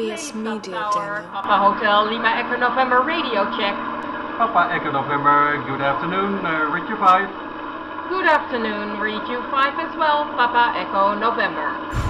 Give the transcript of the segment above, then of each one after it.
VS Media Tower, Papa Hotel Lima Echo November radio check. Papa Echo November, good afternoon, uh, Richard 5. Good afternoon, read you 5 as well, Papa Echo November.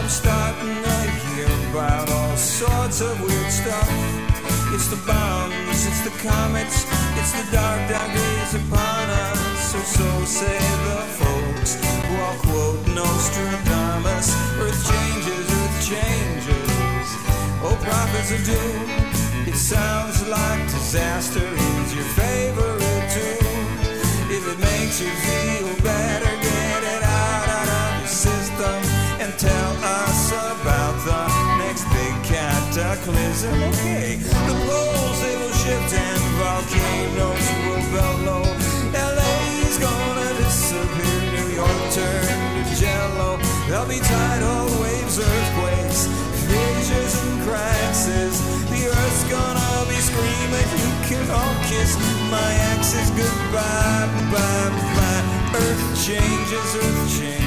I'm starting to hear about all sorts of weird stuff. It's the bombs, it's the comets, it's the dark, dark days upon us. Or so say the folks who all quote Nostradamus. Earth changes, earth changes. Oh, prophets of doom. It sounds like disaster is your favorite tune. If it makes you feel better, cataclysm. Okay, the poles they will shift and volcanoes will bellow. LA's gonna disappear, New York turn to jello. There'll be tidal waves, earthquakes, fissures and crises. The earth's gonna be screaming, you can all kiss my exes goodbye, bye, bye. Earth changes, earth changes.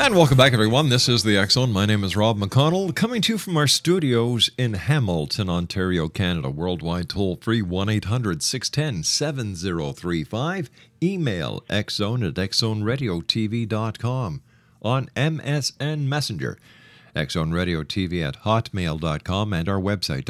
And welcome back, everyone. This is the Zone. My name is Rob McConnell, coming to you from our studios in Hamilton, Ontario, Canada. Worldwide toll free 1 800 610 7035. Email xzone at xzoneradiotv.com. On MSN Messenger, xzoneradiotv at hotmail.com, and our website,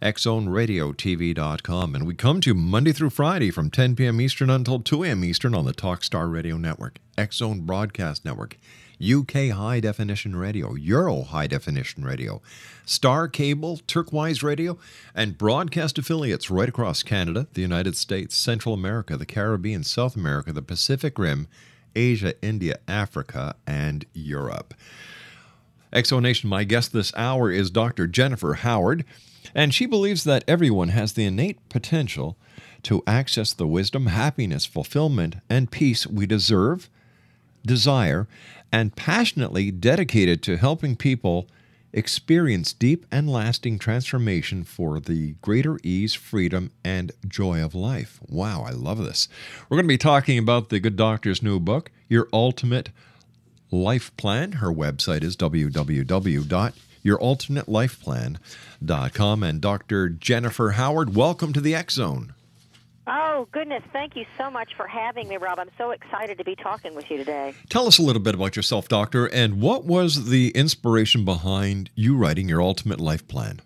www.xzoneradiotv.com. And we come to Monday through Friday from 10 p.m. Eastern until 2 a.m. Eastern on the Talkstar Radio Network, X Zone Broadcast Network, UK High Definition Radio, Euro High Definition Radio, Star Cable, Turquoise Radio, and broadcast affiliates right across Canada, the United States, Central America, the Caribbean, South America, the Pacific Rim, Asia, India, Africa, and Europe. Exonation, my guest this hour is Dr. Jennifer Howard, and she believes that everyone has the innate potential to access the wisdom, happiness, fulfillment, and peace we deserve, desire, and passionately dedicated to helping people experience deep and lasting transformation for the greater ease, freedom, and joy of life. Wow, I love this. We're going to be talking about the Good Doctor's new book, Your Ultimate Life Plan. Her website is www.yourultimatelifeplan.com. And Dr. Jennifer Howard, welcome to the X Zone. Oh, goodness. Thank you so much for having me, Rob. I'm so excited to be talking with you today. Tell us a little bit about yourself, Doctor, and what was the inspiration behind you writing your ultimate life plan?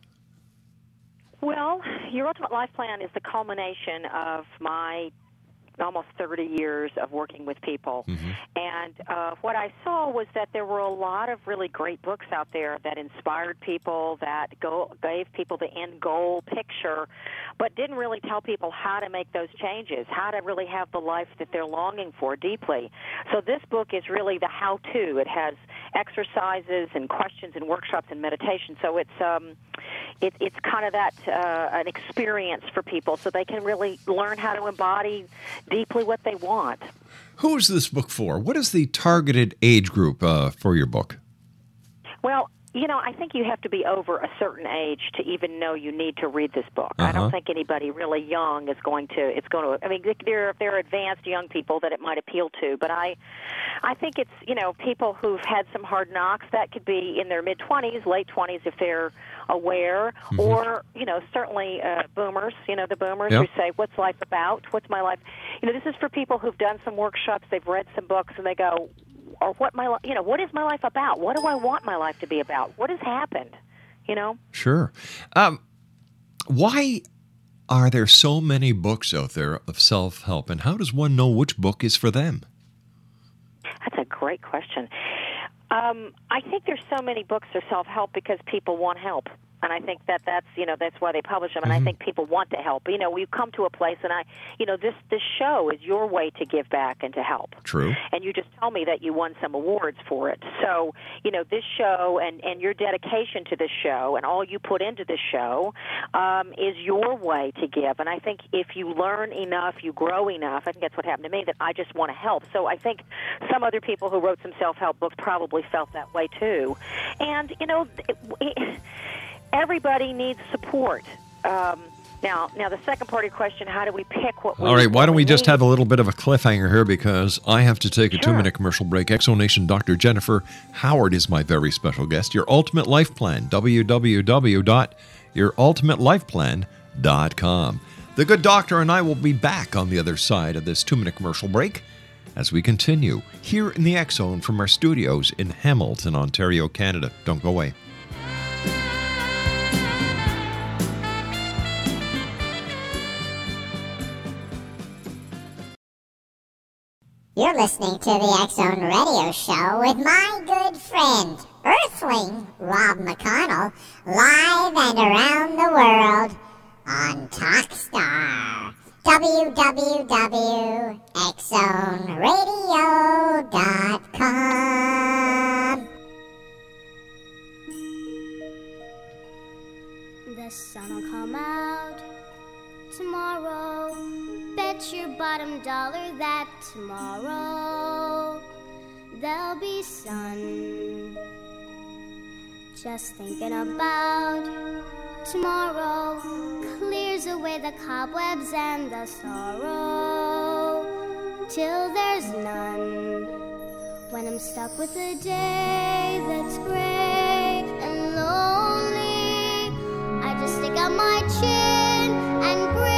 Well, Your Ultimate Life Plan is the culmination of my almost 30 years of working with people. And uh, what I saw was that there were a lot of really great books out there that inspired people, that go, gave people the end goal picture, but didn't really tell people how to make those changes, how to really have the life that they're longing for deeply. So this book is really the how to. It has exercises and questions and workshops and meditation. So it's um, it, it's kind of that uh, an experience for people, so they can really learn how to embody deeply what they want. Who is this book for? What is the targeted age group uh, for your book? Well, you know, I think you have to be over a certain age to even know you need to read this book. I Uh-huh. don't think anybody really young is going to. It's going to. I mean, there there are advanced young people that it might appeal to, but I, I think it's you know people who've had some hard knocks that could be in their mid twenties, late twenties if they're aware, Mm-hmm. or you know certainly uh, boomers. You know the boomers Yep. who say, "What's life about? What's my life?" You know, this is for people who've done some workshops, they've read some books, and they go, or what my you know what is my life about? What do i want my life to be about? What has happened? You know? Sure. Um, why are there so many books out there of self help, and how does one know which book is for them? that's a great question. Um, i think there's so many books of self-help because people want help and I think that that's you know that's why they publish them, and I think people want to help. You know, we come to a place, and I, you know, this this show is your way to give back and to help. True. and you just told me that you won some awards for it. So, you know, this show and, and your dedication to this show and all you put into this show um, is your way to give. And I think if you learn enough, you grow enough. I think that's what happened to me, that I just want to help. So I think some other people who wrote some self help books probably felt that way too. And, you know, it, it, everybody needs support. Um, now, now the second part of your question: How do we pick what? We, All right, why don't we just have a little bit of a cliffhanger here because I have to take a two-minute commercial break. Exonation Dr. Jennifer Howard is my very special guest. Your Ultimate Life Plan, www.yourultimatelifeplan.com. The good doctor and I will be back on the other side of this two minute commercial break as we continue here in the X from our studios in Hamilton, Ontario, Canada. Don't go away. You're listening to the Zone Radio Show with my good friend, Earthling Rob McConnell, live and around the world on Talkstar. www.xzoneradio.com. The sun will come out tomorrow. Your bottom dollar that tomorrow there'll be sun. Just thinking about tomorrow clears away the cobwebs and the sorrow till there's none. When I'm stuck with a day that's gray and lonely, I just stick out my chin and grin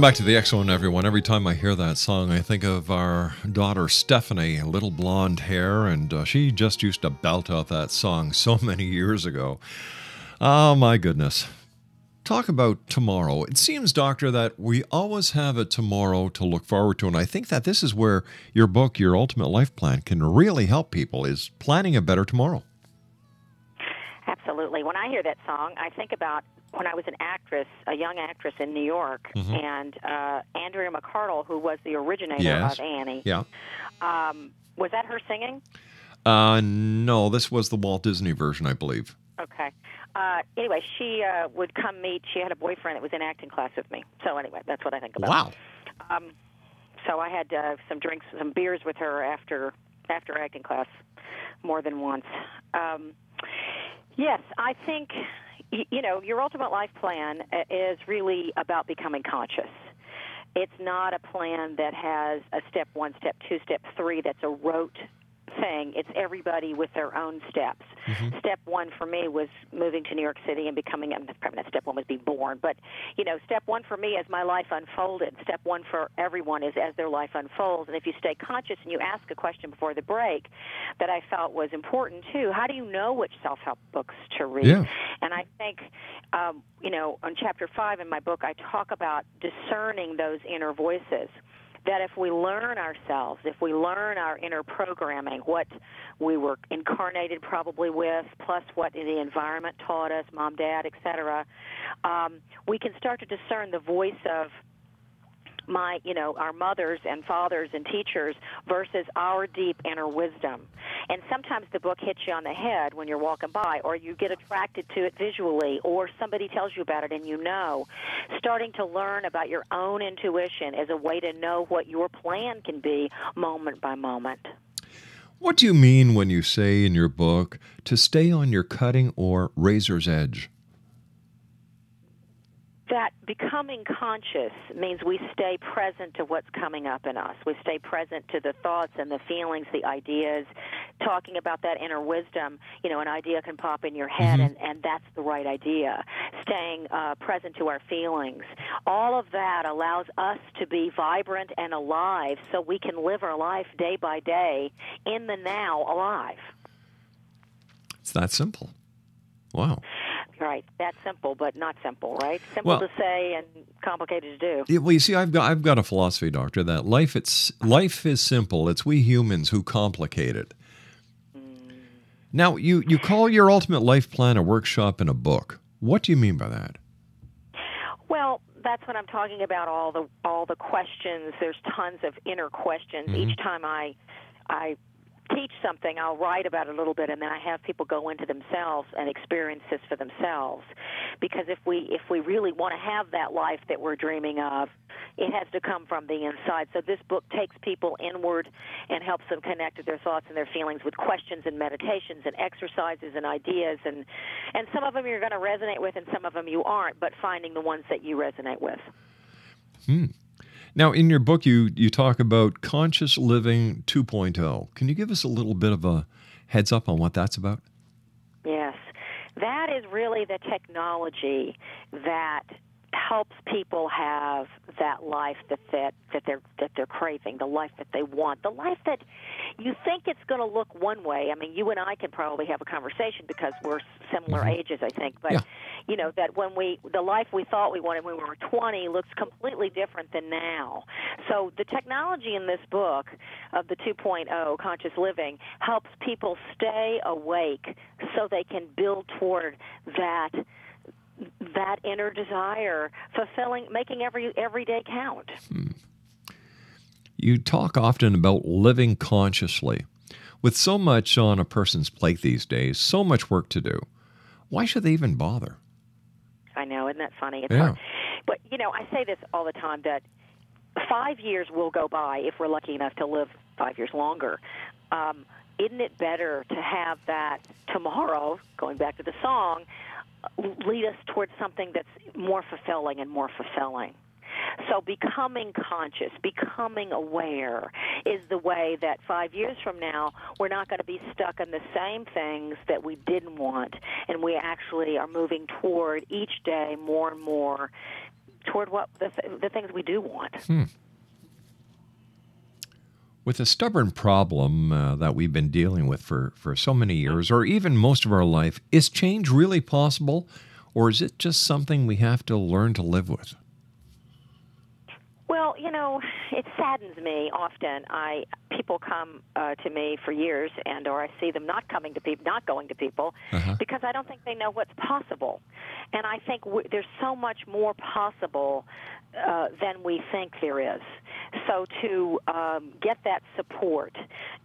Welcome back to the X Zone, everyone. Every time I hear that song, I think of our daughter Stephanie, little blonde hair, and uh, she just used to belt out that song so many years ago. Oh, my goodness. Talk about tomorrow. It seems, Doctor, that we always have a tomorrow to look forward to. And I think that this is where your book, Your Ultimate Life Plan, can really help people is planning a better tomorrow. Absolutely. When I hear that song, I think about when I was an actress, a young actress in New York, Mm-hmm. and uh, Andrea McArdle, who was the originator Yes. of Annie. Yeah. Um, was that her singing? Uh, no, this was the Walt Disney version, I believe. Okay. Uh, anyway, she uh, would come meet. She had a boyfriend that was in acting class with me. So anyway, that's what I think about. Wow. Um, so I had uh, some drinks, some beers with her after after acting class, more than once. Um, yes, I think you know your ultimate life plan uh, is really about becoming conscious. It's not a plan that has a step one, step two, step three. That's a rote thing. It's everybody with their own steps. Mm-hmm. Step one for me was moving to New York City and becoming. Probably not step one was being born, but you know, step one for me as my life unfolded. Step one for everyone is as their life unfolds. And if you stay conscious and you ask a question before the break, that I felt was important too. How do you know which self-help books to read? Yeah. And I think, um, you know, on chapter five in my book, I talk about discerning those inner voices that if we learn ourselves, if we learn our inner programming, what we were incarnated probably with, plus what the environment taught us, mom, dad, etc., um, we can start to discern the voice of my, you know, our mothers and fathers and teachers versus our deep inner wisdom. And sometimes the book hits you on the head when you're walking by, or you get attracted to it visually, or somebody tells you about it and you know. Starting to learn about your own intuition is a way to know what your plan can be moment by moment. What do you mean when you say in your book to stay on your cutting or razor's edge? That becoming conscious means we stay present to what's coming up in us. We stay present to the thoughts and the feelings, the ideas, talking about that inner wisdom. You know, an idea can pop in your head, Mm-hmm. and, and that's the right idea. Staying uh, present to our feelings. All of that allows us to be vibrant and alive so we can live our life day by day in the now alive. It's that simple. Wow. Right. That's simple, but not simple, right? Simple Well- to say and complicated to do. Yeah, well, you see, I've got I've got a philosophy, doctor, that life it's life is simple. It's we humans who complicate it. Hmm. Now, you you call your ultimate life plan a workshop and a book. What do you mean by that? Well, that's what I'm talking about. All the all the questions. There's tons of inner questions. Mm-hmm. Each time I I teach something, I'll write about it a little bit, and then I have people go into themselves and experience this for themselves. Because if we if we really want to have that life that we're dreaming of, it has to come from the inside. So this book takes people inward and helps them connect to their thoughts and their feelings with questions and meditations and exercises and ideas and and some of them you're going to resonate with and some of them you aren't, but finding the ones that you resonate with. Hmm. Now, in your book, you you talk about conscious living 2.0. Can you give us a little bit of a heads up on what that's about? Yes. That is really the technology that helps people have that life that that, that they're that they're craving, the life that they want, the life that you think it's going to look one way. I mean, you and I can probably have a conversation because we're similar mm-hmm. ages, I think. But Yeah. you know that when we the life we thought we wanted when we were 20 looks completely different than now. So the technology in this book of the 2.0 conscious living helps people stay awake so they can build toward that that inner desire, fulfilling, making every every day count. You talk often about living consciously. With so much on a person's plate these days, so much work to do, why should they even bother? I know, isn't that funny? It's Yeah. hard. But you know, I say this all the time that five years will go by if we're lucky enough to live five years longer. Um, isn't it better to have that tomorrow, going back to the song, lead us towards something that's more fulfilling and more fulfilling? So becoming conscious, becoming aware is the way that five years from now we're not going to be stuck in the same things that we didn't want, and we actually are moving toward each day more and more toward what the, th- the things we do want. Hmm. With a stubborn problem uh, that we've been dealing with for, for so many years, or even most of our life, is change really possible, or is it just something we have to learn to live with? Well, you know, it saddens me often. I people come uh, to me for years, and or I see them not coming to people, not going to people, Uh-huh. because I don't think they know what's possible. And I think w- there's so much more possible uh, than we think there is. So to um, get that support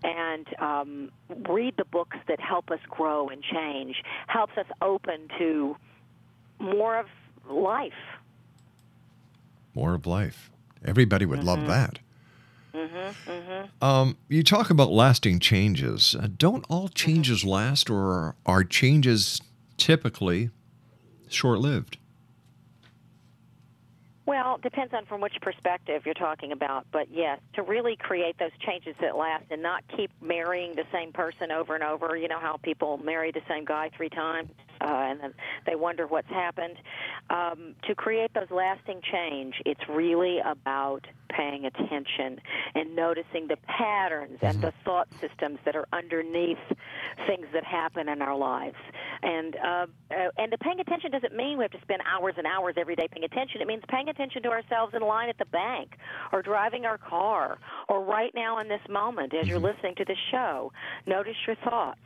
and um, read the books that help us grow and change helps us open to more of life. More of life. Everybody would love that. Um, you talk about lasting changes. Uh, don't all changes last, or are changes typically short lived? Well, depends on from which perspective you're talking about, but yes, to really create those changes that last and not keep marrying the same person over and over. You know how people marry the same guy three times uh, and then they wonder what's happened. Um, to create those lasting change, it's really about paying attention and noticing the patterns and the thought systems that are underneath things that happen in our lives. And uh, uh, and the paying attention doesn't mean we have to spend hours and hours every day paying attention. It means paying attention to ourselves in line at the bank, or driving our car, or right now in this moment as you're listening to the show. Notice your thoughts.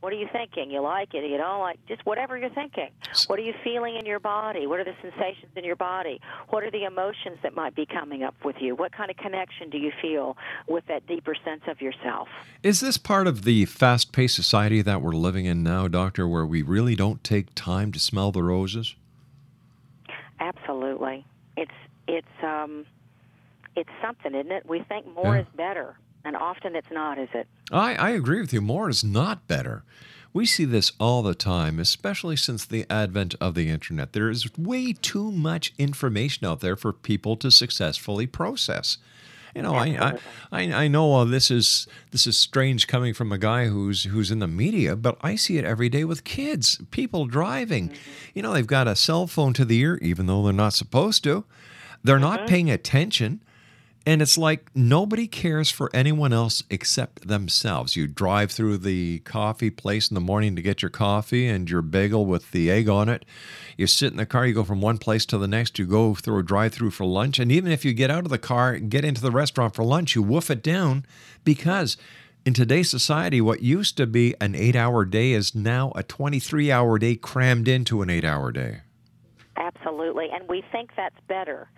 What are you thinking? You like it? You don't like? Just whatever you're thinking. What are you feeling in your body? What are the sensations in your body? What are the emotions that might be coming up with you? What kind of connection do you feel with that deeper sense of yourself? Is this part of the fast paced society that we're living in now, Doctor, where we really don't take time to smell the roses? Absolutely. It's it's um it's something, isn't it? We think more Yeah. is better, and often it's not, is it? I, I agree with you. More is not better. We see this all the time, especially since the advent of the internet. There is way too much information out there for people to successfully process. You know, I, I I know uh, this is this is strange coming from a guy who's who's in the media, but I see it every day with kids, people driving. You know, they've got a cell phone to the ear, even though they're not supposed to. They're not paying attention. And it's like nobody cares for anyone else except themselves. You drive through the coffee place in the morning to get your coffee and your bagel with the egg on it. You sit in the car, you go from one place to the next, you go through a drive through for lunch. And even if you get out of the car and get into the restaurant for lunch, you woof it down because in today's society, what used to be an eight hour day is now a 23 hour day crammed into an eight hour day. Absolutely, and we think that's better.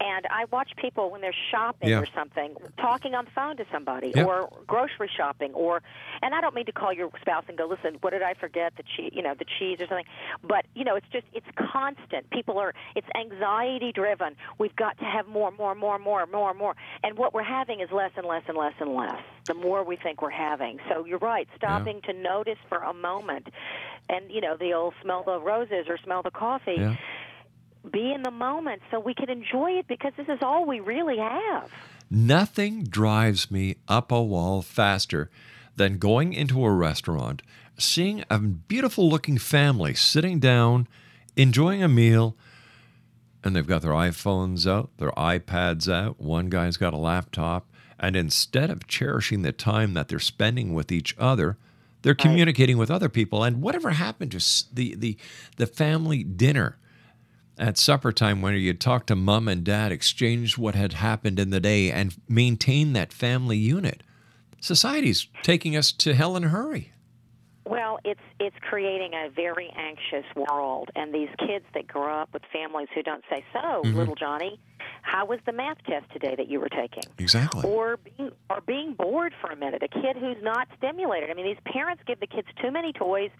And I watch people when they're shopping Yeah. or something, talking on the phone to somebody, Yeah. or grocery shopping, or. And I don't mean to call your spouse and go, "Listen, what did I forget? The cheese, you know, the cheese or something." But you know, it's just it's constant. People are it's anxiety driven. We've got to have more, more, more, more, more, more. And what we're having is less and less and less and less. The more we think we're having. So you're right. Stopping to notice for a moment, and you know, the old smell the roses or smell the coffee Yeah. Be in the moment so we can enjoy it because this is all we really have. Nothing drives me up a wall faster than going into a restaurant, seeing a beautiful looking family sitting down, enjoying a meal, and they've got their iPhones out, their iPads out. One guy's got a laptop. And instead of cherishing the time that they're spending with each other, they're communicating with other people. And whatever happened to the, the, the family dinner? At supper time when you talk to mom and dad, exchange what had happened in the day, and maintain that family unit. Society's taking us to hell in a hurry. Well, it's it's creating a very anxious world, and these kids that grow up with families who don't say, "So, Mhm. little Johnny, how was the math test today that you were taking?" Exactly. Or being or being bored for a minute. A kid who's not stimulated. I mean, these parents give the kids too many toys,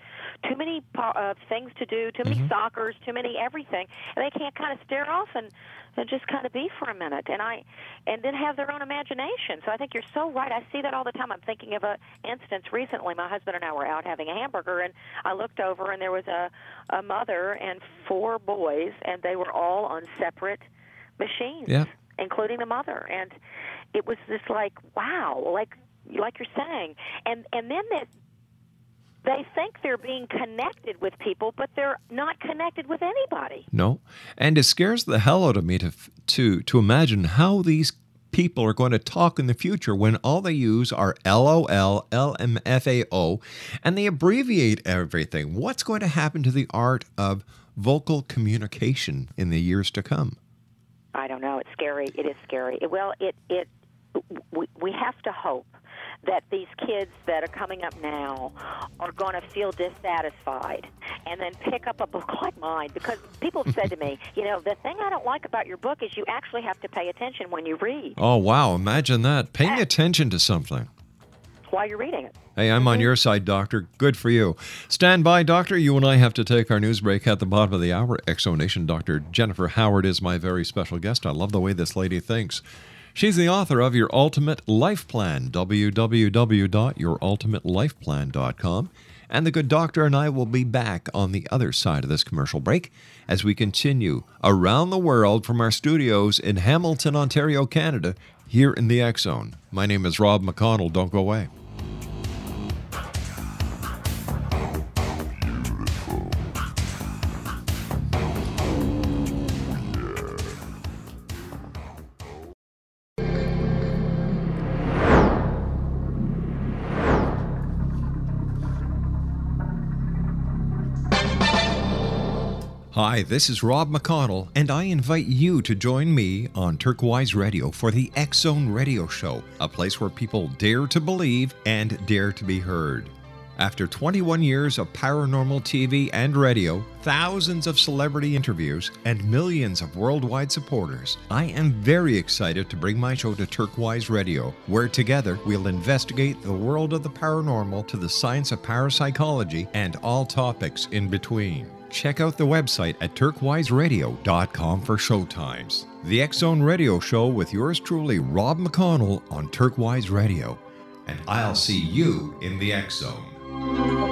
too many uh, things to do, too many Mm-hmm. soccers, too many everything, and they can't kind of stare off and, and just kind of be for a minute. And I and then have their own imagination. So I think you're so right. I see that all the time. I'm thinking of a instance recently. My husband and I were out having a hamburger, and I looked over, and there was a a mother and four boys, and they were all on separate machines Yeah. including the mother and it was just like wow like like you're saying and and then that they think they're being connected with people but they're not connected with anybody No, and it scares the hell out of me to to to imagine how these people are going to talk in the future when all they use are LOL, LMFAO, and they abbreviate everything. What's going to happen to the art of vocal communication in the years to come? I don't know. It's scary. It is scary. It- well it it we, we have to hope that these kids that are coming up now are going to feel dissatisfied and then pick up a book like mine because people have said to me, you know, the thing I don't like about your book is you actually have to pay attention when you read. Oh, wow, imagine that. Paying uh, attention to something. While you're reading it. Hey, I'm on mm-hmm. your side, Doctor. Good for you. Stand by, Doctor. You and I have to take our news break at the bottom of the hour. Exonation Dr. Jennifer Howard is my very special guest. I love the way this lady thinks. She's the author of Your Ultimate Life Plan, www.yourultimatelifeplan.com. And the good doctor and I will be back on the other side of this commercial break as we continue around the world from our studios in Hamilton, Ontario, Canada, here in the X Zone. My name is Rob McConnell. Don't go away. Hi, this is Rob McConnell, and I invite you to join me on Turquoise Radio for the X Zone Radio Show, a place where people dare to believe and dare to be heard. After 21 years of paranormal TV and radio, thousands of celebrity interviews, and millions of worldwide supporters, I am very excited to bring my show to Turquoise Radio, where together we'll investigate the world of the paranormal to the science of parapsychology and all topics in between. Check out the website at turquoiseradio.com for showtimes. The Zone Radio Show with yours truly, Rob McConnell on Turquoise Radio. And I'll see you in the X Zone.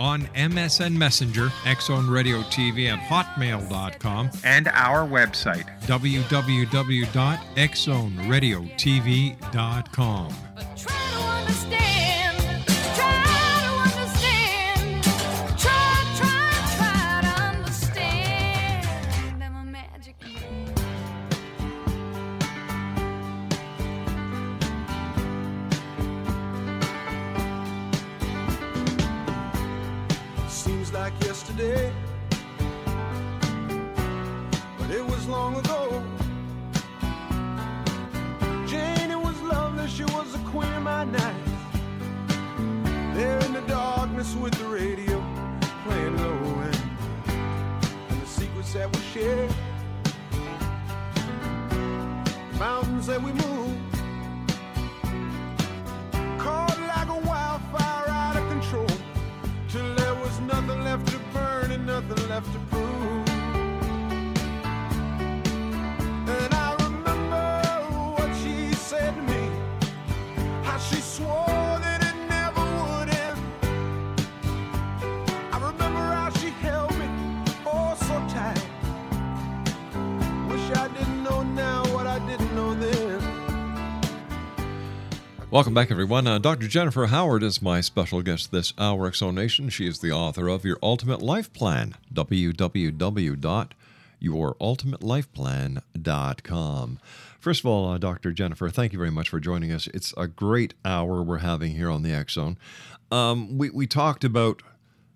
On MSN Messenger, Xzone Radio TV at hotmail.com, and our website, www.xzoneradiotv.com. my night. There in the darkness with the radio playing low end, and the secrets that we shared, the mountains that we moved, caught like a wildfire out of control till there was nothing left to burn and nothing left to prove. Welcome back, everyone. Uh, Dr. Jennifer Howard is my special guest this hour, Exonation. She is the author of Your Ultimate Life Plan, www.yourultimatelifeplan.com. First of all, uh, Dr. Jennifer, thank you very much for joining us. It's a great hour we're having here on the Zone. Um, we, we talked about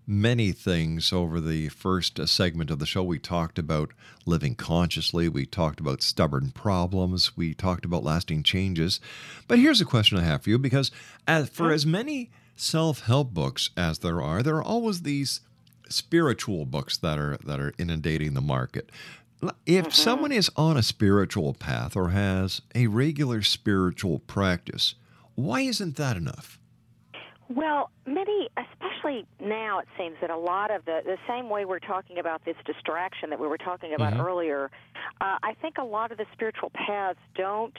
many things over the first uh, segment of the show. We talked about living consciously, we talked about stubborn problems, we talked about lasting changes. But here's a question I have for you because as, for as many self help books as there are, there are always these spiritual books that are that are inundating the market. If someone is on a spiritual path or has a regular spiritual practice, why isn't that enough? Well, many, especially now, it seems that a lot of the the same way we're talking about this distraction that we were talking about Mhm. earlier. Uh, I think a lot of the spiritual paths don't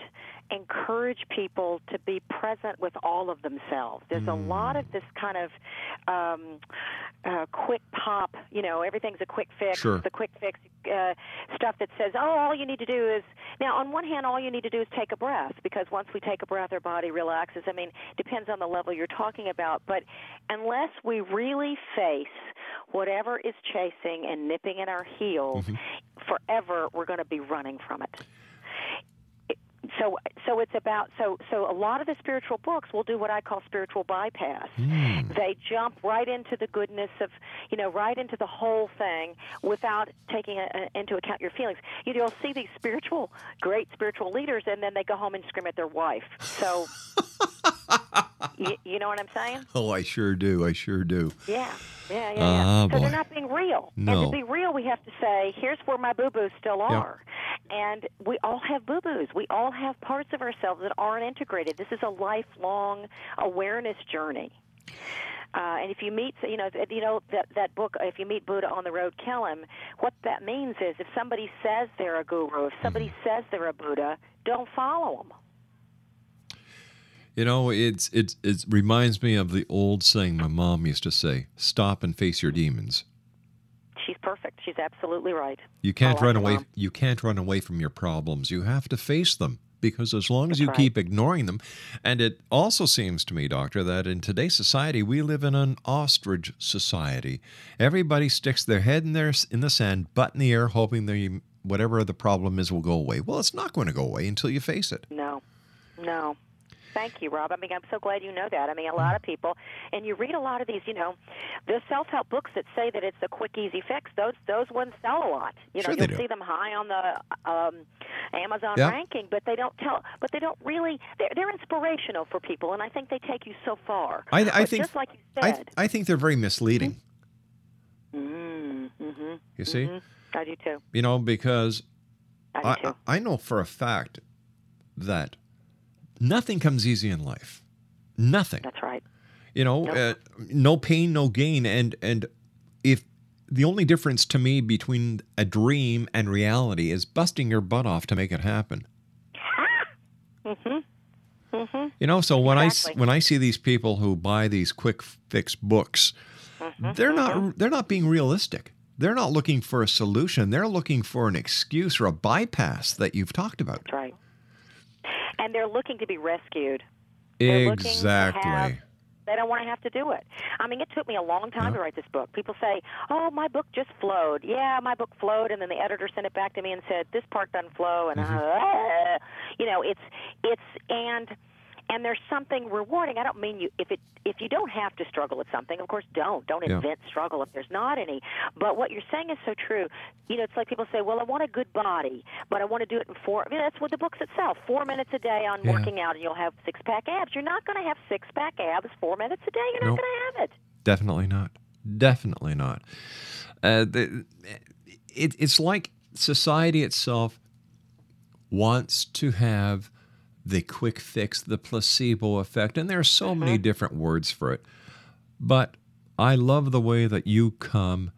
encourage people to be present with all of themselves. There's a lot of this kind of um, uh, quick pop. You know, everything's a quick fix. Sure. The quick fix uh, stuff that says, "Oh, all you need to do is." Now, on one hand, all you need to do is take a breath because once we take a breath, our body relaxes. I mean, depends on the level you're talking about, but unless we really face whatever is chasing and nipping at our heels, forever we're going to be running from it. So so it's about so so a lot of the spiritual books will do what I call spiritual bypass. Hmm. They jump right into the goodness of you know right into the whole thing without taking a, a, into account your feelings. You know, you'll see these spiritual great spiritual leaders and then they go home and scream at their wife. So you, you know what I'm saying? Oh, I sure do. I sure do. Yeah, yeah, yeah. yeah. Ah, so boy. they're not being real. And to be real, we have to say, here's where my boo boos still are. And we all have boo boos. We all have parts of ourselves that aren't integrated. This is a lifelong awareness journey. Uh, and if you meet, you know, you know that that book. If you meet Buddha on the road, kill him. What that means is, if somebody says they're a guru, if somebody Mm-hmm. says they're a Buddha, don't follow them. You know, it's it's it reminds me of the old saying my mom used to say: "Stop and face your demons." She's perfect. She's absolutely right. You can't I run away. mom. You can't run away from your problems. You have to face them because as long as That's you right. keep ignoring them, and it also seems to me, doctor, that in today's society we live in an ostrich society. Everybody sticks their head in their in the sand, butt in the air, hoping the whatever the problem is will go away. Well, it's not going to go away until you face it. No, no. Thank you, Rob. I mean, I'm so glad you know that. I mean, a lot of people, and you read a lot of these, you know, the self-help books that say that it's a quick, easy fix. Those those ones sell a lot. You know, Sure you'll do. see them high on the um, Amazon Yeah. ranking, but they don't tell. But they don't really. They're, they're inspirational for people, and I think they take you so far. I, I think just like you I, said. I think they're very misleading. mm, mm-hmm, You see, mm-hmm. I do too. you know, because I I. I know for a fact that nothing comes easy in life. Nothing. That's right. You know, uh, no pain, no gain, and and if the only difference to me between a dream and reality is busting your butt off to make it happen. Mm-hmm. Mm-hmm. You know, so when I Exactly. when I see these people who buy these quick fix books, Mm-hmm. they're not they're not being realistic. They're not looking for a solution. They're looking for an excuse or a bypass that you've talked about. That's right. And they're looking to be rescued. They're Exactly. have- They don't want to have to do it. I mean, it took me a long time to write this book. People say, "Oh, my book just flowed." Yeah, my book flowed, and then the editor sent it back to me and said, "This part doesn't flow," and uh, you know, it's it's and and there's something rewarding. I don't mean you if it if you don't have to struggle with something, of course, don't don't Yeah. invent struggle if there's not any. But what you're saying is so true. You know, it's like people say, "Well, I want a good body, but I want to do it in four. I mean, that's what the books itself. Four minutes a day on Yeah. working out, and you'll have six pack abs. You're not going to have six pack abs four minutes a day. You're not going to have it. Definitely not. Definitely not. Uh, the, it, it's like society itself wants to have the quick fix, the placebo effect, and there are so many different words for it. But I love the way that you come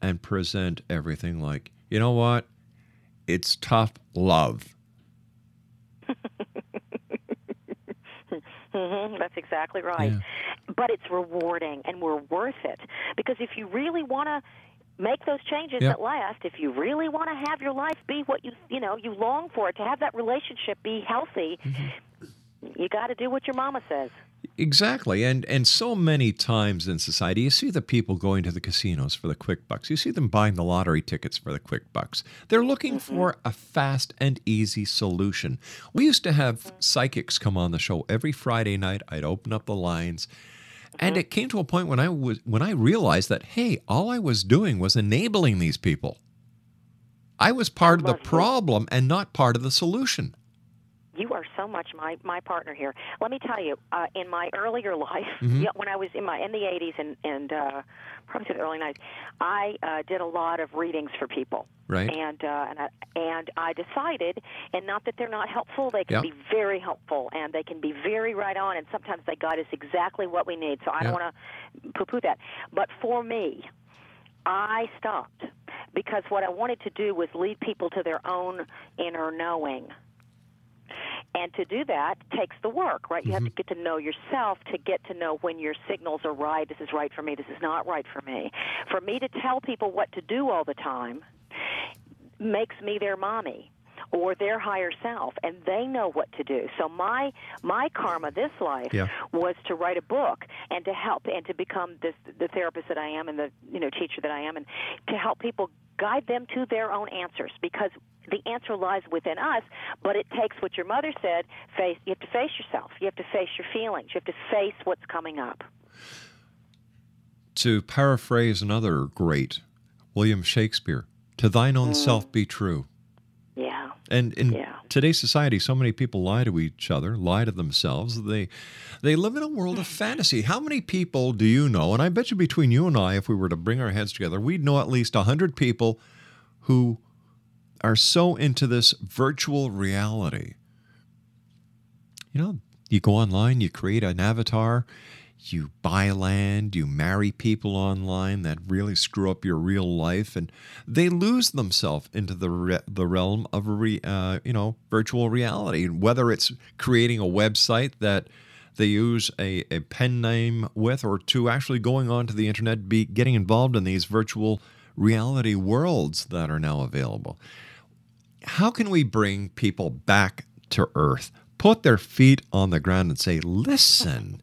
and present everything like, you know what? It's tough love. hmm That's exactly right. But it's rewarding, and we're worth it because if you really want to make those changes Yeah. that last, if you really want to have your life be what you you know you long for it, to have that relationship be healthy, mm-hmm. you got to do what your mama says. Exactly. And and so many times in society you see the people going to the casinos for the quick bucks. You see them buying the lottery tickets for the quick bucks. They're looking mm-hmm. for a fast and easy solution. We used to have psychics come on the show every Friday night. I'd open up the lines. And it came to a point when I was when I realized that hey, all I was doing was enabling these people. I was part of the problem and not part of the solution. You are so much my my partner here. Let me tell you, uh, in my earlier life, Mhm. yeah, when I was in my in the 80s and and uh, probably to the early 90s, I uh, did a lot of readings for people. Right. And uh, and I, and I decided, and not that they're not helpful, they can Yeah. be very helpful and they can be very right on, and sometimes they guide us exactly what we need. So I don't want to poo-poo that. But for me, I stopped because what I wanted to do was lead people to their own inner knowing. And to do that takes the work, right? You have to mm-hmm. get to know yourself to get to know when your signals are right. This is right for me. This is not right for me. For me to tell people what to do all the time makes me their mommy or their higher self and they know what to do so my my karma this life Yeah. was to write a book and to help and to become this the therapist that I am and the you know teacher that I am and to help people guide them to their own answers because the answer lies within us, but it takes what your mother said. Face. You have to face yourself. You have to face your feelings. You have to face what's coming up. To paraphrase another great, William Shakespeare, to thine own mm. self be true. And in Yeah. today's society, so many people lie to each other, lie to themselves. They they live in a world of mm-hmm. fantasy. How many people do you know? And I bet you between you and I, if we were to bring our heads together, we'd know at least hundred people who are so into this virtual reality. You know, you go online, you create an avatar, you buy land, you marry people online that really screw up your real life, and they lose themselves into the re- the realm of re- uh, you know virtual reality. Whether it's creating a website that they use a, a pen name with, or to actually going onto the internet, be getting involved in these virtual reality worlds that are now available how can we bring people back to earth? Put their feet on the ground and say, listen,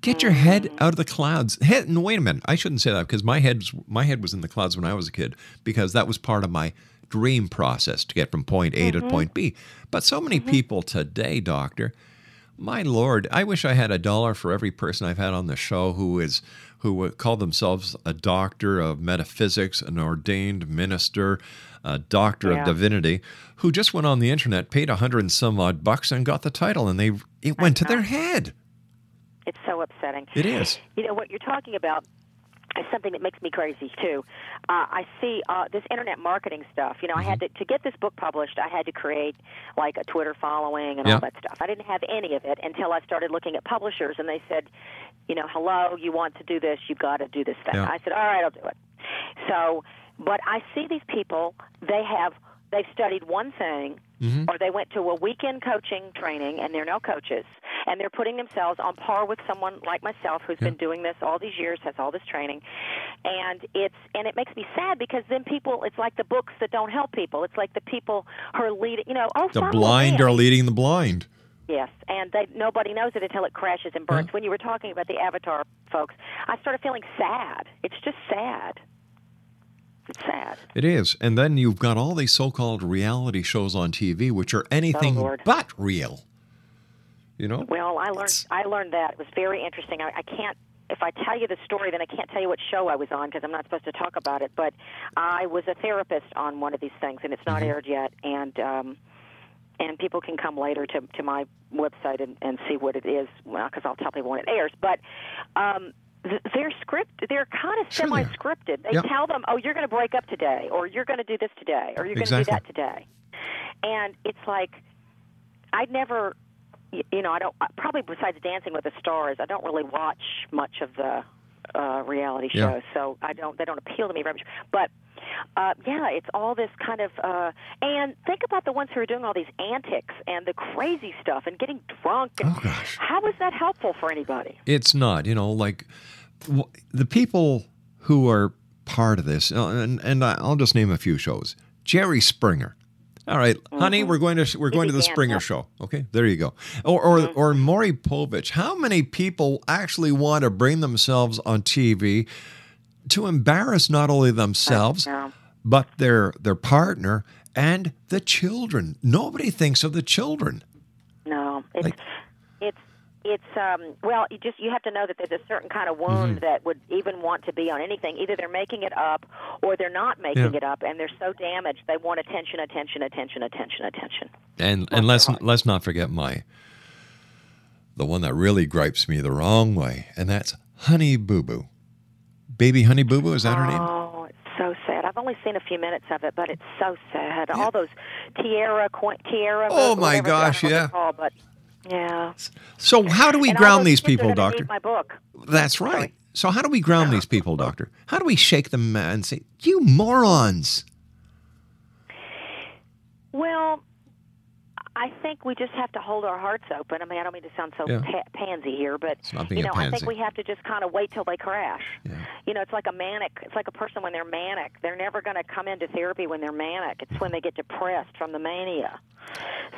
get your head out of the clouds. Head, and wait a minute, I shouldn't say that because my head, my head was in the clouds when I was a kid because that was part of my dream process to get from point A to mm-hmm. point B. But so many mm-hmm. people today, doctor, my lord, I wish I had a dollar for every person I've had on the show who is who would call themselves a doctor of metaphysics, an ordained minister, a doctor Yeah. of divinity, who just went on the internet, paid a hundred and some odd bucks, and got the title, and they it went to their head. It's so upsetting. It is. You know what you're talking about is something that makes me crazy too. Uh, I see uh, this internet marketing stuff. You know, I had Mm-hmm. to to get this book published. I had to create like a Twitter following and Yeah. all that stuff. I didn't have any of it until I started looking at publishers, and they said, you know, hello, you want to do this, you've got to do this thing. Yeah. I said, all right, I'll do it. So, but I see these people. They have they've studied one thing Mm-hmm. or they went to a weekend coaching training and they're now coaches and they're putting themselves on par with someone like myself who's been doing this all these years has all this training and it's and it makes me sad because then people it's like the books that don't help people it's like the people who are leading you know oh The blind are leading the blind. Yes, and they, nobody knows it until it crashes and burns. When you were talking about the Avatar folks, I started feeling sad. It's just sad. It's sad. It is. And then you've got all these so called reality shows on TV, which are anything Oh, but real. You know? Well, I learned I learned that it was very interesting. I, I can't if I tell you the story, then I can't tell you what show I was on because I'm not supposed to talk about it. But I was a therapist on one of these things, and it's not aired yet. And um, and people can come later to to my website and, and see what it is because I'll tell people when it airs. But um, th- they're script they're kind of semi scripted. They Yep. tell them, oh, you're going to break up today, or you're going to do this today, or you're going to do that today. And it's like I'd never, you know, I don't probably besides Dancing with the Stars, I don't really watch much of the uh, reality Yeah. shows, so I don't they don't appeal to me very much. But uh, yeah, it's all this kind of uh, and think about the ones who are doing all these antics and the crazy stuff and getting drunk. And Oh, gosh. How is that helpful for anybody? It's not, you know, like the people who are part of this, uh, and, and I'll just name a few shows. Jerry Springer. All right, honey, we're going to we're going to the Springer show. Okay, there you go. Or or, or Maury Povich. How many people actually want to bring themselves on TV to embarrass not only themselves but their their partner and the children? Nobody thinks of the children. No, it's Like- it's it's um well you just you have to know that there's a certain kind of wound Mm-hmm. that would even want to be on anything either they're making it up or they're not making Yeah. it up and they're so damaged they want attention attention attention attention attention And and let's let's not forget my the one that really gripes me the wrong way, and that's Honey Boo Boo. Baby Honey Boo Boo, is that her name? oh it's so sad i've only seen a few minutes of it but it's so sad all those tiara tiara Oh, my I don't know gosh, yeah. called, but yeah So how do we And ground these people, doctor? my book That's right. So how do we ground these people, doctor? How do we shake them and say, "You morons"? Well, I think we just have to hold our hearts open. I mean, I don't mean to sound so Yeah. pa- pansy here, but It's not being you know, I think we have to just kind of wait till they crash. Yeah. You know, it's like a manic. It's like a person when they're manic. They're never going to come into therapy when they're manic. It's when they get depressed from the mania.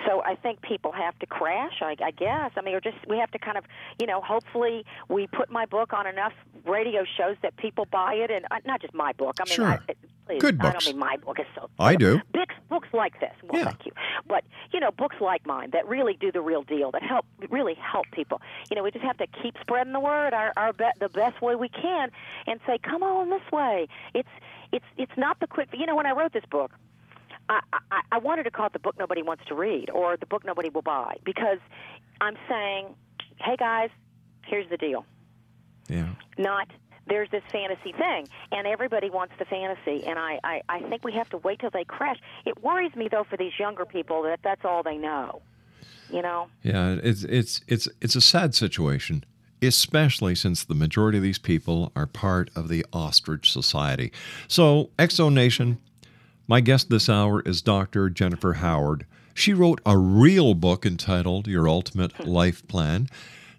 So I think people have to crash. I, I guess. I mean, or just we have to kind of, you know, hopefully we put my book on enough radio shows that people buy it, and uh, not just my book. I mean, Sure. I, please. Good books. I don't mean my book is so. I do. Books, books like this. Well, Yeah. thank you. But you know, books like mine that really do the real deal. That help really help people. You know, we just have to keep spreading the word our, our be- the best way we can, and say, "Come on this way." It's it's it's not the quick. You know, when I wrote this book. I, I, I wanted to call it the book nobody wants to read or the book nobody will buy because I'm saying, hey guys, here's the deal. Yeah. Not there's this fantasy thing, and everybody wants the fantasy, and I, I, I think we have to wait till they crash. It worries me though for these younger people that that's all they know. You know, Yeah, it's it's it's it's a sad situation, especially since the majority of these people are part of the ostrich society. So, Exo Nation, my guest this hour is Dr. Jennifer Howard. She wrote a real book entitled Your Ultimate Life Plan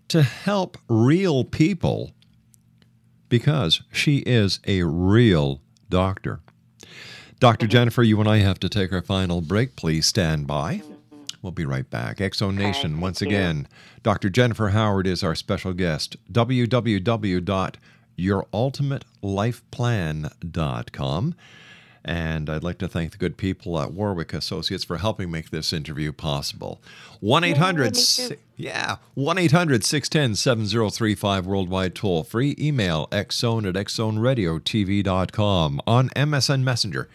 to help real people because she is a real doctor. Dr. Mm-hmm. Jennifer, you and I have to take our final break. Please stand by. We'll be right back. Exo Nation, once again, Dr. Jennifer Howard is our special guest. www.yourultimatelifeplan.com. And I'd like to thank the good people at Warwick Associates for helping make this interview possible. 1 800 yeah, 1 800 610 7035 worldwide toll free. Email xzone at xzoneradiotv.com on MSN Messenger,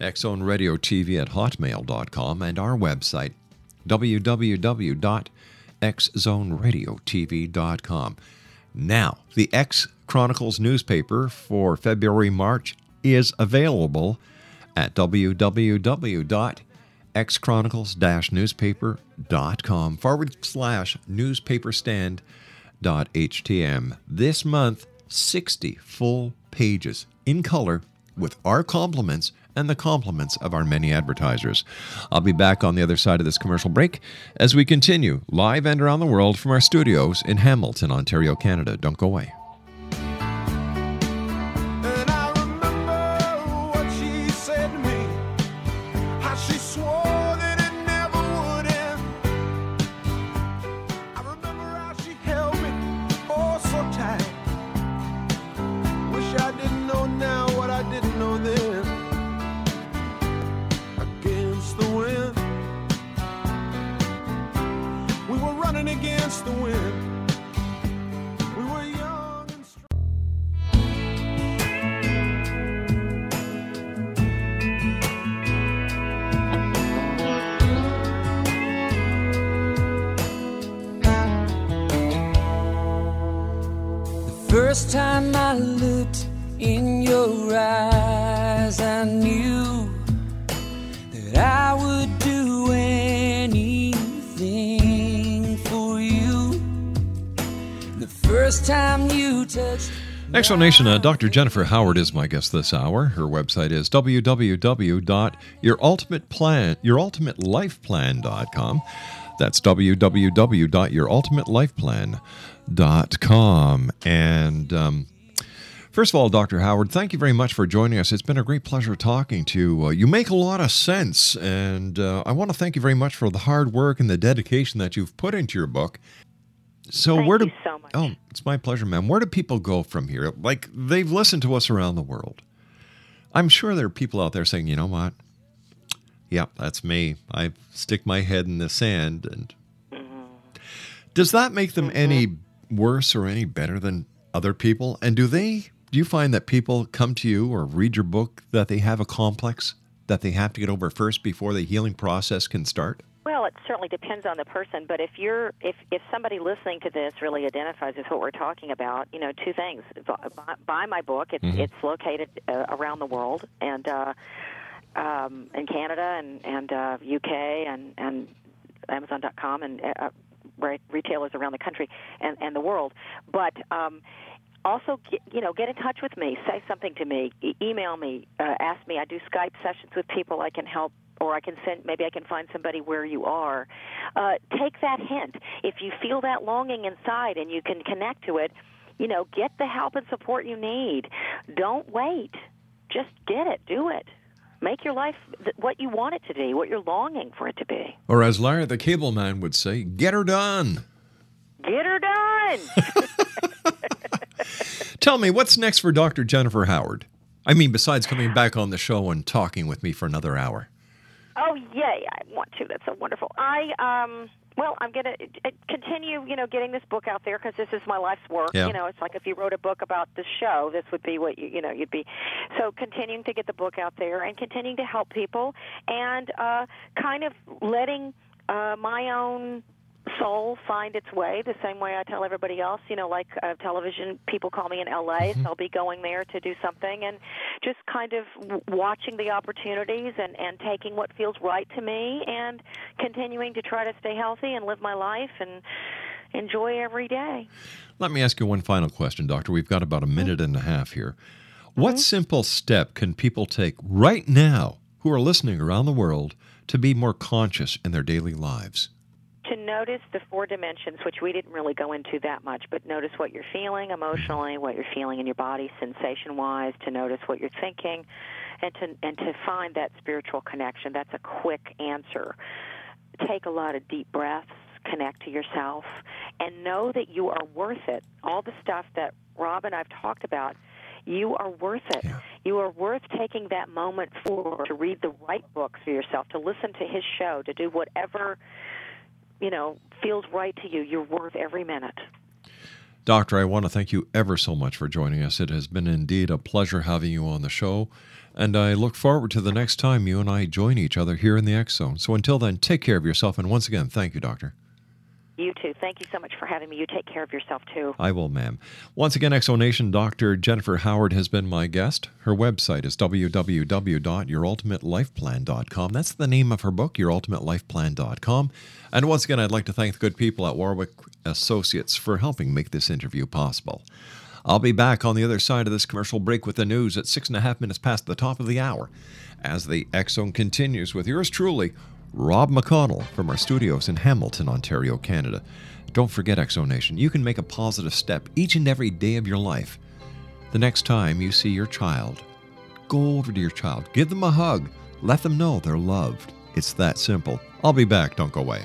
xzoneradiotv at hotmail.com, and our website, www.xzoneradiotv.com. Now, the X Chronicles newspaper for February March is available at www.xchronicles-newspaper.com forward slash newspaper stand. This month, 60 full pages in color with our compliments and the compliments of our many advertisers. I'll be back on the other side of this commercial break as we continue live and around the world from our studios in Hamilton, Ontario, Canada. Don't go away. Explanation uh, Dr. Jennifer Howard is my guest this hour. Her website is www.yourultimateplan, yourultimatelifeplan.com. That's www.yourultimatelifeplan.com. And um, first of all, Dr. Howard, thank you very much for joining us. It's been a great pleasure talking to you. Uh, you make a lot of sense, and uh, I want to thank you very much for the hard work and the dedication that you've put into your book. So Thank where do you so much. oh, it's my pleasure, ma'am. Where do people go from here? Like they've listened to us around the world. I'm sure there are people out there saying, you know what? Yep, that's me. I stick my head in the sand, and mm-hmm. does that make them any mm-hmm. worse or any better than other people? And do they? Do you find that people come to you or read your book that they have a complex that they have to get over first before the healing process can start? Well, it certainly depends on the person, but if you're if if somebody listening to this really identifies with what we're talking about, you know, two things: buy, buy my book. It's Mhm. it's located uh, around the world and uh, um, in Canada and and uh, UK and and Amazon.com and uh, right, retailers around the country and and the world. But um, also, get, you know, get in touch with me. Say something to me. E- email me. Uh, ask me. I do Skype sessions with people. I can help, or I can send. Maybe I can find somebody where you are. Uh, take that hint. If you feel that longing inside and you can connect to it, you know, get the help and support you need. Don't wait. Just get it. Do it. Make your life th- what you want it to be, what you're longing for it to be. Or as Larry the Cable Man would say, get her done. Get her done. Tell me, what's next for Dr. Jennifer Howard? I mean, besides coming back on the show and talking with me for another hour. Oh yay! I want to. That's so wonderful. I um. Well, I'm going to continue, you know, getting this book out there because this is my life's work. Yeah. You know, it's like if you wrote a book about the show, this would be what you, you know, you'd be. So continuing to get the book out there and continuing to help people and uh, kind of letting uh, my own soul find its way the same way I tell everybody else. You know, like uh, television people call me in LA, so mm-hmm. I'll be going there to do something and just kind of w- watching the opportunities and and taking what feels right to me and continuing to try to stay healthy and live my life and enjoy every day. Let me ask you one final question, Doctor. We've got about a mm-hmm. minute and a half here. What mm-hmm. simple step can people take right now who are listening around the world to be more conscious in their daily lives? To notice the four dimensions, which we didn't really go into that much, but notice what you're feeling emotionally, mm-hmm. what you're feeling in your body, sensation-wise. To notice what you're thinking, and to and to find that spiritual connection. That's a quick answer. Take a lot of deep breaths. Connect to yourself, and know that you are worth it. All the stuff that Rob and I've talked about. You are worth it. You are worth taking that moment for to read the right books for yourself, to listen to his show, to do whatever you know, feels right to you. You're worth every minute. Doctor, I want to thank you ever so much for joining us. It has been indeed a pleasure having you on the show, and I look forward to the next time you and I join each other here in the X Zone. So until then, take care of yourself, and once again, thank you, Doctor. You too. Thank you so much for having me. You take care of yourself too. I will, ma'am. Once again, Exonation Dr. Jennifer Howard has been my guest. Her website is www.yourultimatelifeplan.com. That's the name of her book, yourultimatelifeplan.com. And once again, I'd like to thank the good people at Warwick Associates for helping make this interview possible. I'll be back on the other side of this commercial break with the news at six and a half minutes past the top of the hour as the Zone continues with yours truly, Rob McConnell from our studios in Hamilton, Ontario, Canada. Don't forget, Exonation, you can make a positive step each and every day of your life. The next time you see your child, go over to your child, give them a hug, let them know they're loved. It's that simple. I'll be back. Don't go away.